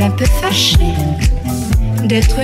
un peu fâché d'être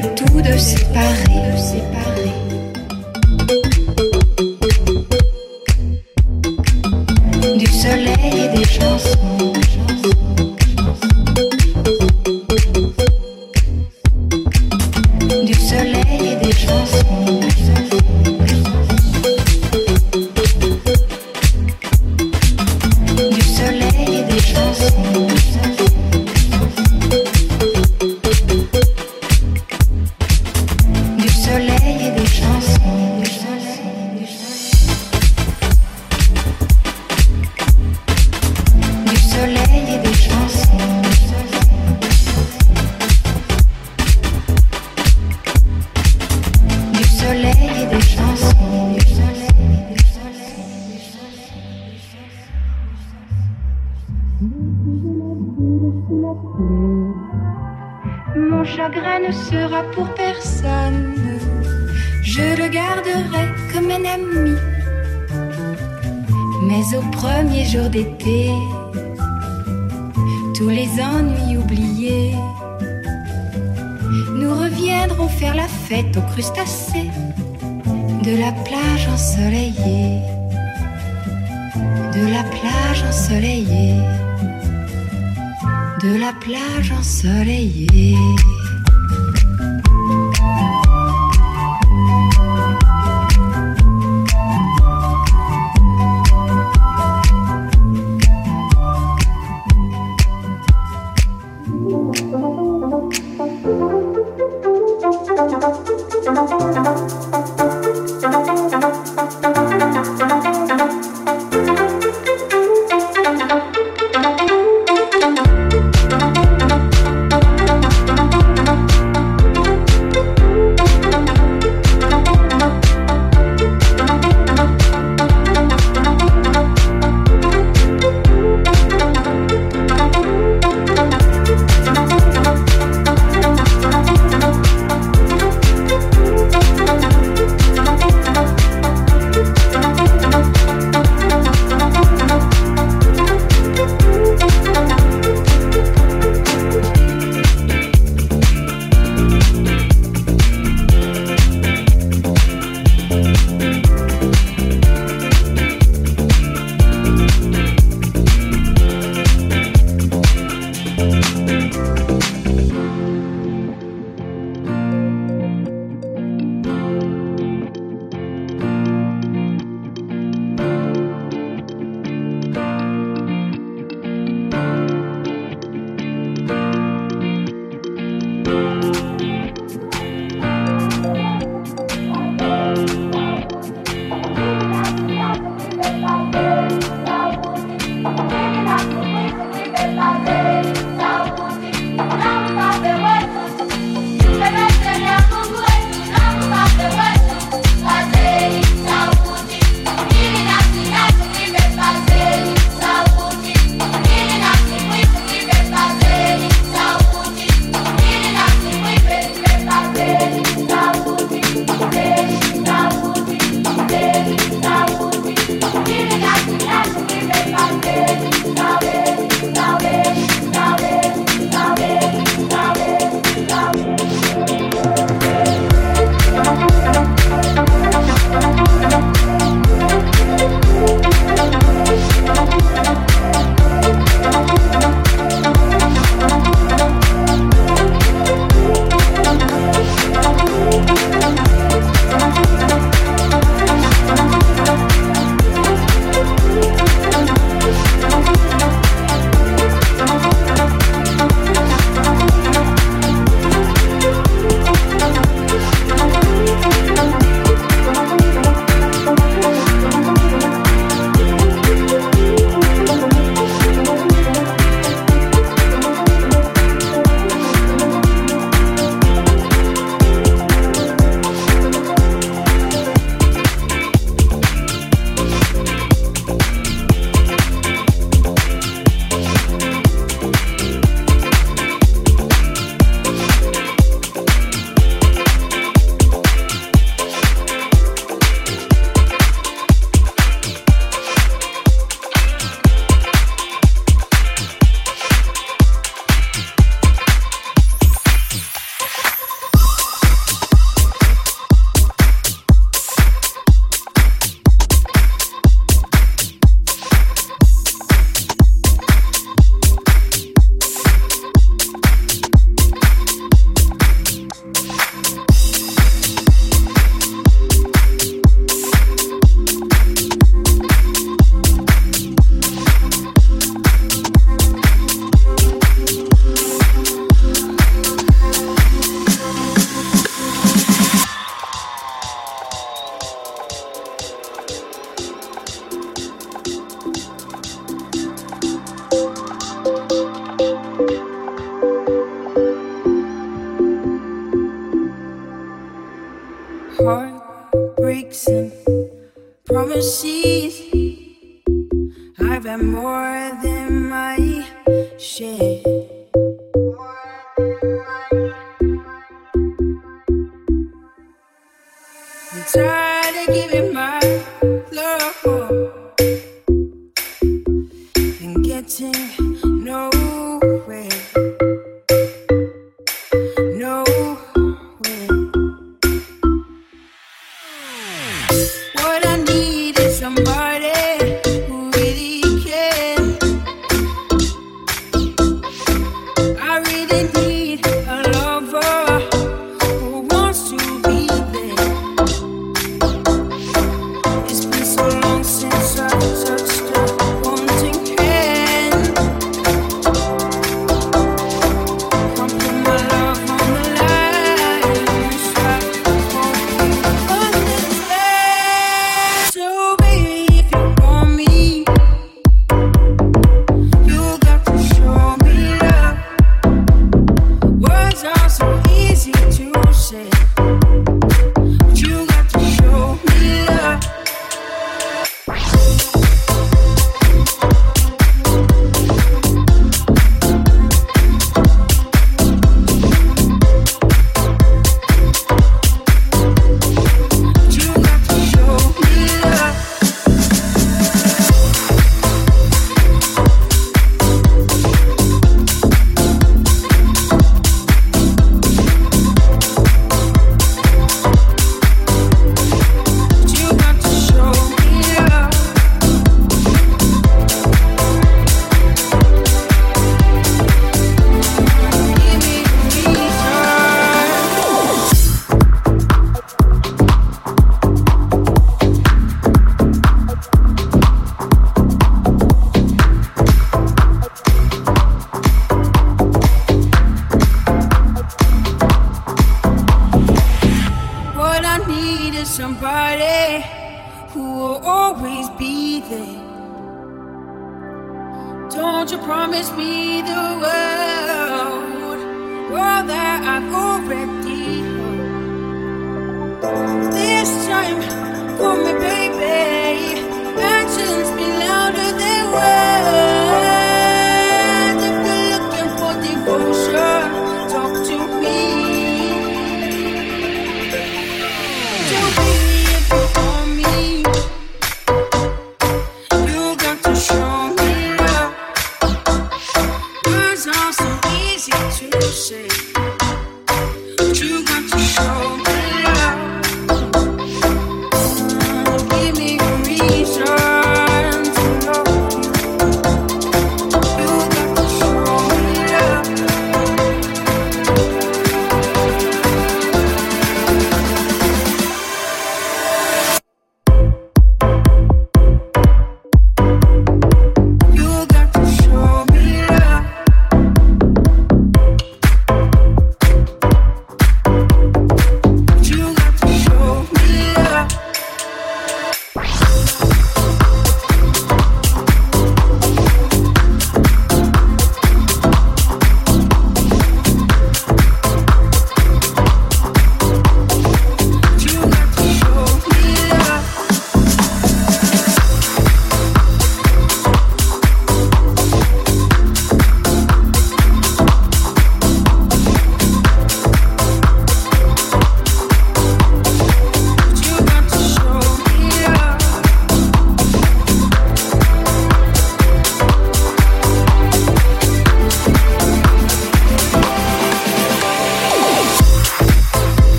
Words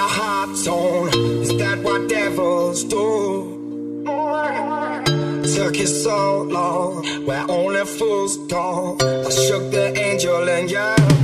your heart torn. Is that what devils do? Took you so long, where only fools go. I shook the angel and you.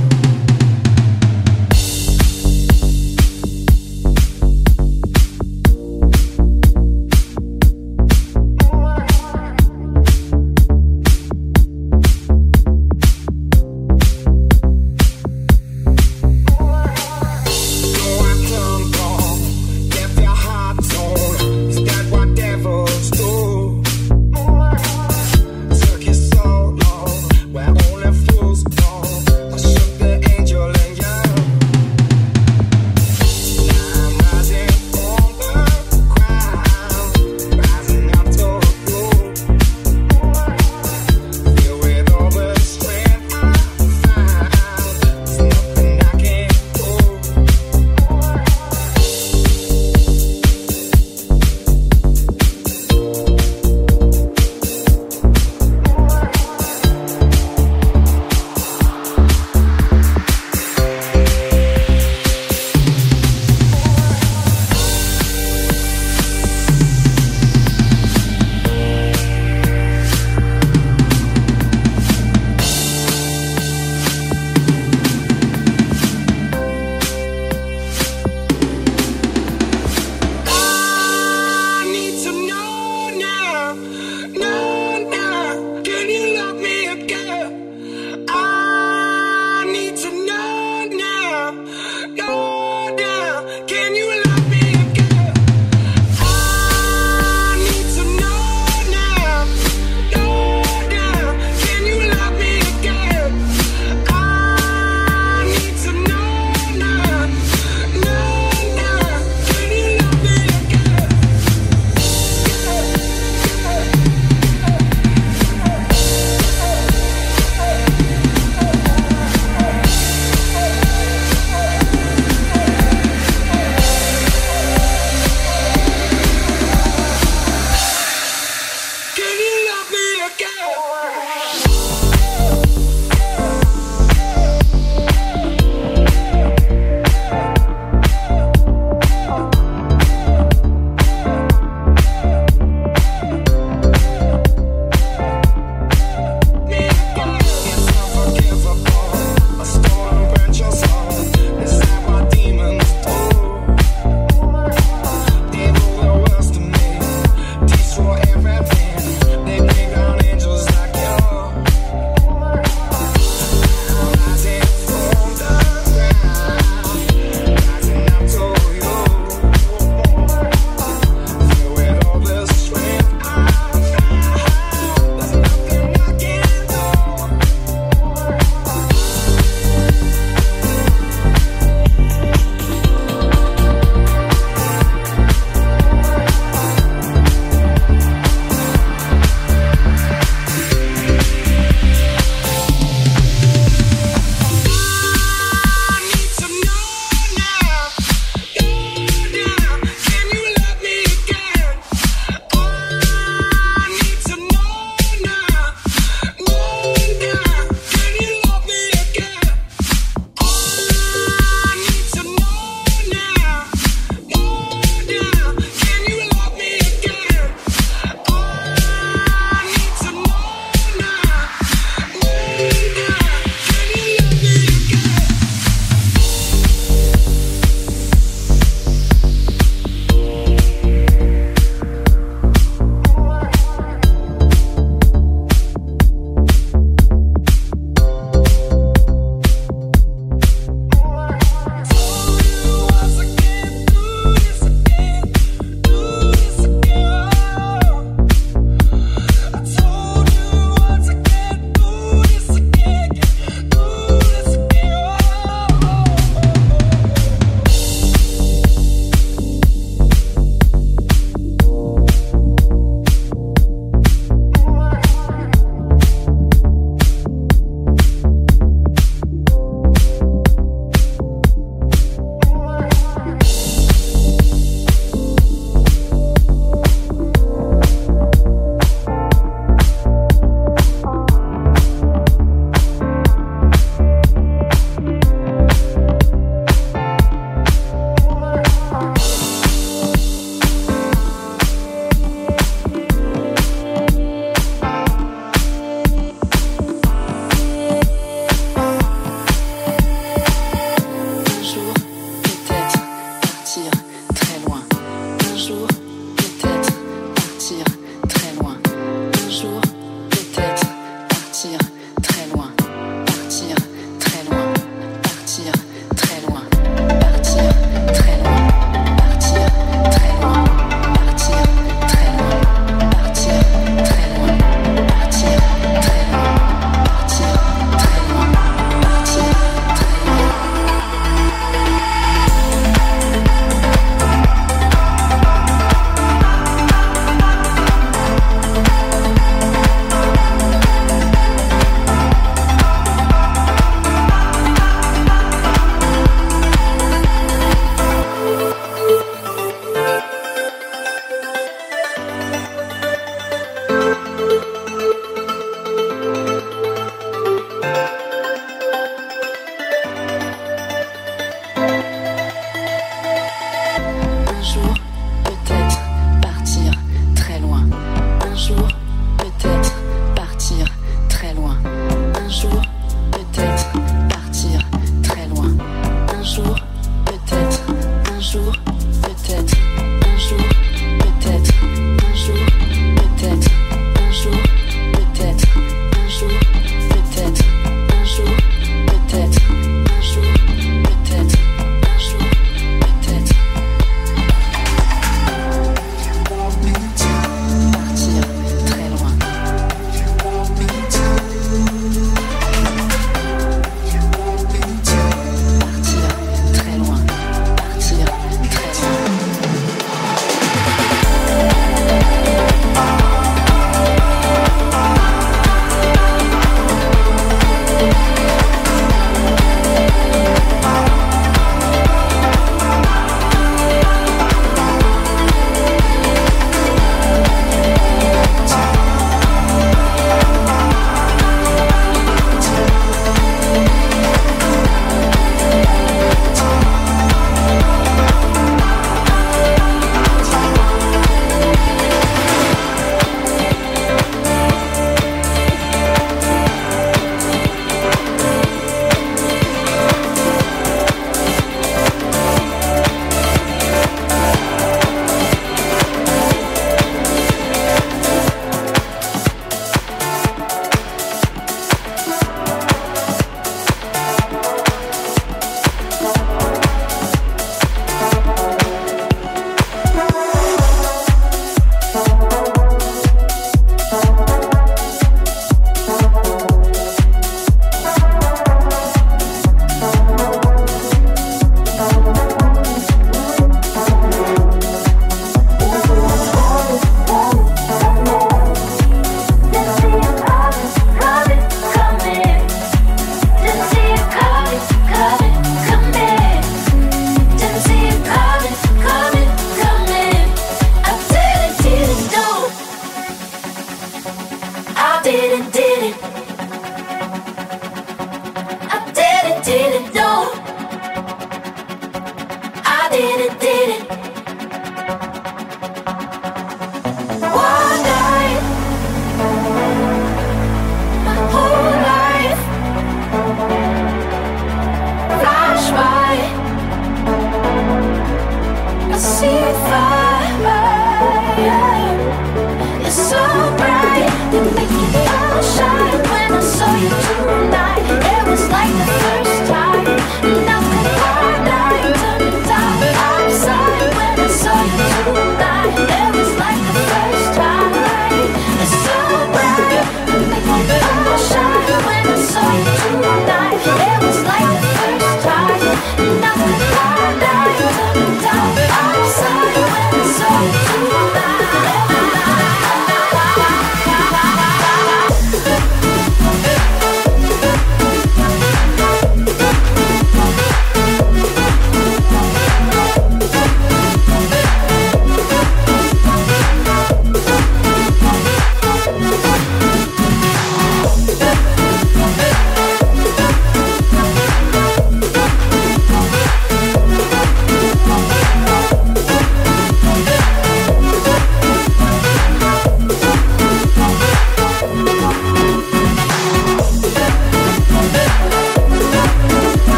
书。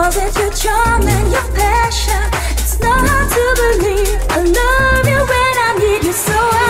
Was it your charm and your passion? It's not hard to believe I love you when I need you so. I